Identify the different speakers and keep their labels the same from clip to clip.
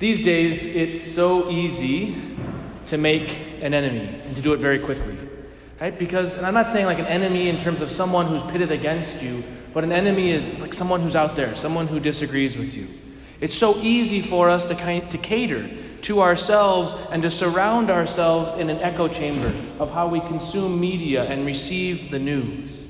Speaker 1: These days, it's so easy to make an enemy and to do it very quickly. Right? Because, and I'm not saying like an enemy in terms of someone who's pitted against you, but an enemy is like someone who's out there, someone who disagrees with you. It's so easy for us to, kind, to cater to ourselves and to surround ourselves in an echo chamber of how we consume media and receive the news.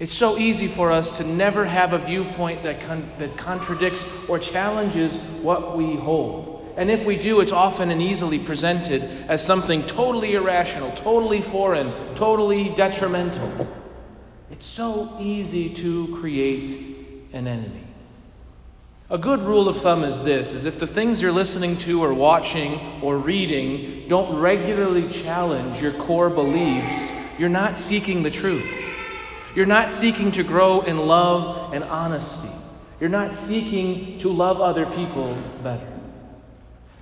Speaker 1: It's so easy for us to never have a viewpoint that, con- that contradicts or challenges what we hold. And if we do, it's often and easily presented as something totally irrational, totally foreign, totally detrimental. It's so easy to create an enemy. A good rule of thumb is this is if the things you're listening to or watching or reading don't regularly challenge your core beliefs, you're not seeking the truth. You're not seeking to grow in love and honesty. You're not seeking to love other people better.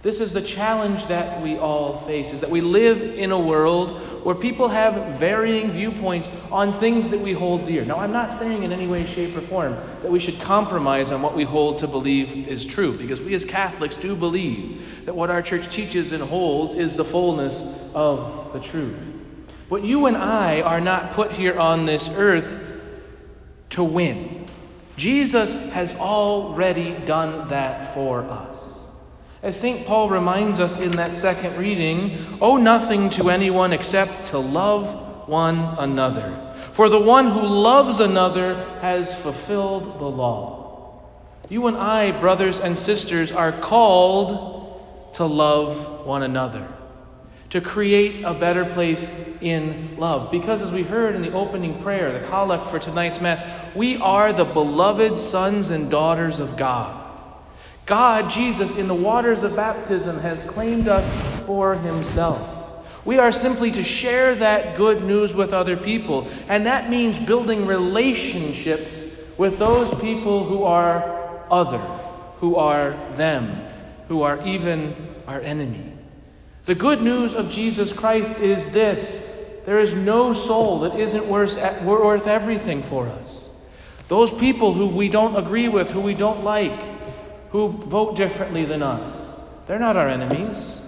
Speaker 1: This is the challenge that we all face is that we live in a world where people have varying viewpoints on things that we hold dear. Now, I'm not saying in any way, shape, or form that we should compromise on what we hold to believe is true, because we as Catholics do believe that what our church teaches and holds is the fullness of the truth. But you and I are not put here on this earth to win. Jesus has already done that for us. As St. Paul reminds us in that second reading, owe nothing to anyone except to love one another. For the one who loves another has fulfilled the law. You and I, brothers and sisters, are called to love one another, to create a better place in love. Because as we heard in the opening prayer, the collect for tonight's Mass, we are the beloved sons and daughters of God. God, Jesus, in the waters of baptism, has claimed us for himself. We are simply to share that good news with other people, and that means building relationships with those people who are other, who are them, who are even our enemy. The good news of Jesus Christ is this there is no soul that isn't worth, everything for us. Those people who we don't agree with, who we don't like, who vote differently than us. They're not our enemies,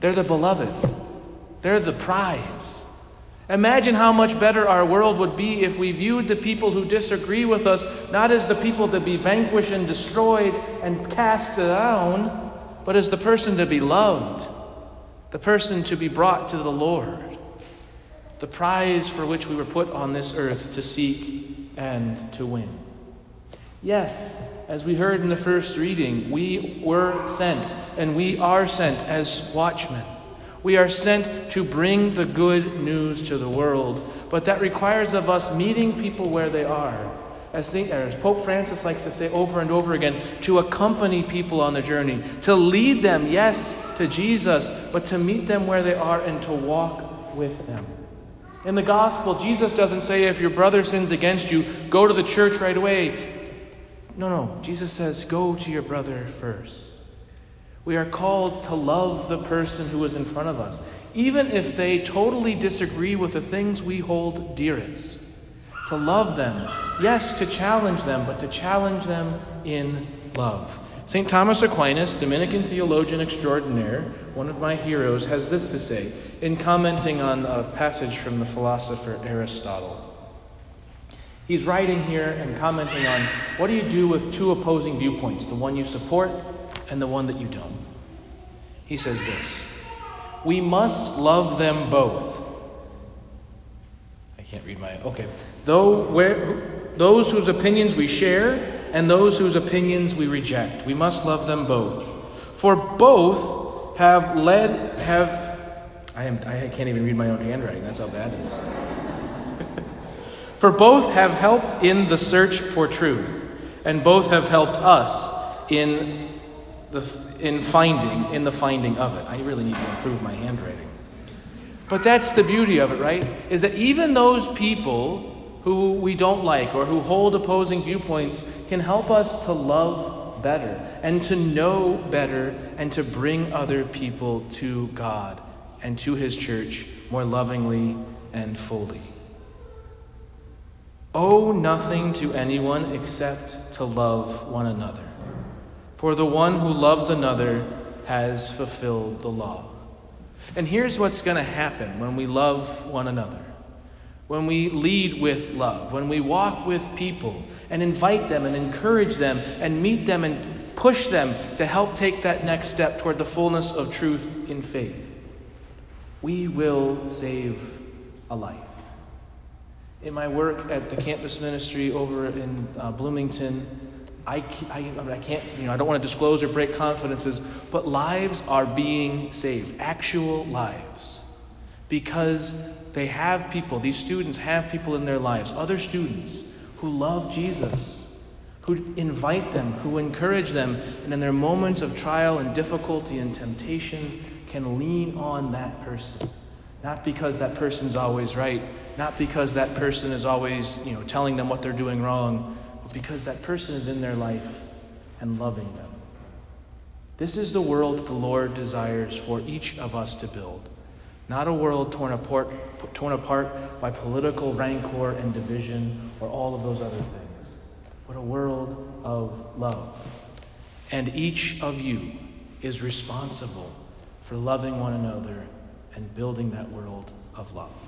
Speaker 1: they're the beloved, they're the prize. Imagine how much better our world would be if we viewed the people who disagree with us not as the people to be vanquished and destroyed and cast down, but as the person to be loved, the person to be brought to the Lord, the prize for which we were put on this earth to seek and to win. Yes, as we heard in the first reading, we were sent and we are sent as watchmen. We are sent to bring the good news to the world, but that requires of us meeting people where they are. As, Saint, as Pope Francis likes to say over and over again, to accompany people on the journey, to lead them, yes, to Jesus, but to meet them where they are and to walk with them. In the gospel, Jesus doesn't say if your brother sins against you, go to the church right away. No, no. Jesus says, go to your brother first. We are called to love the person who is in front of us, even if they totally disagree with the things we hold dearest. To love them, yes, to challenge them, but to challenge them in love. St. Thomas Aquinas, Dominican theologian extraordinaire, one of my heroes, has this to say in commenting on a passage from the philosopher Aristotle. He's writing here and commenting on what do you do with two opposing viewpoints, the one you support and the one that you don't. He says this We must love them both. I can't read my. Okay. Though where, those whose opinions we share and those whose opinions we reject. We must love them both. For both have led, have. I, am, I can't even read my own handwriting. That's how bad it is. For both have helped in the search for truth, and both have helped us in the in finding in the finding of it. I really need to improve my handwriting. But that's the beauty of it, right? Is that even those people who we don't like or who hold opposing viewpoints can help us to love better and to know better and to bring other people to God and to His church more lovingly and fully. Owe nothing to anyone except to love one another. For the one who loves another has fulfilled the law. And here's what's going to happen when we love one another. When we lead with love, when we walk with people and invite them and encourage them and meet them and push them to help take that next step toward the fullness of truth in faith, we will save a life. In my work at the campus ministry over in uh, Bloomington, I, I, I can't, you know, I don't want to disclose or break confidences, but lives are being saved, actual lives, because they have people, these students have people in their lives, other students who love Jesus, who invite them, who encourage them, and in their moments of trial and difficulty and temptation can lean on that person. Not because that person's always right, not because that person is always, you know, telling them what they're doing wrong, but because that person is in their life and loving them. This is the world the Lord desires for each of us to build. Not a world torn apart, torn apart by political rancor and division or all of those other things, but a world of love. And each of you is responsible for loving one another and building that world of love.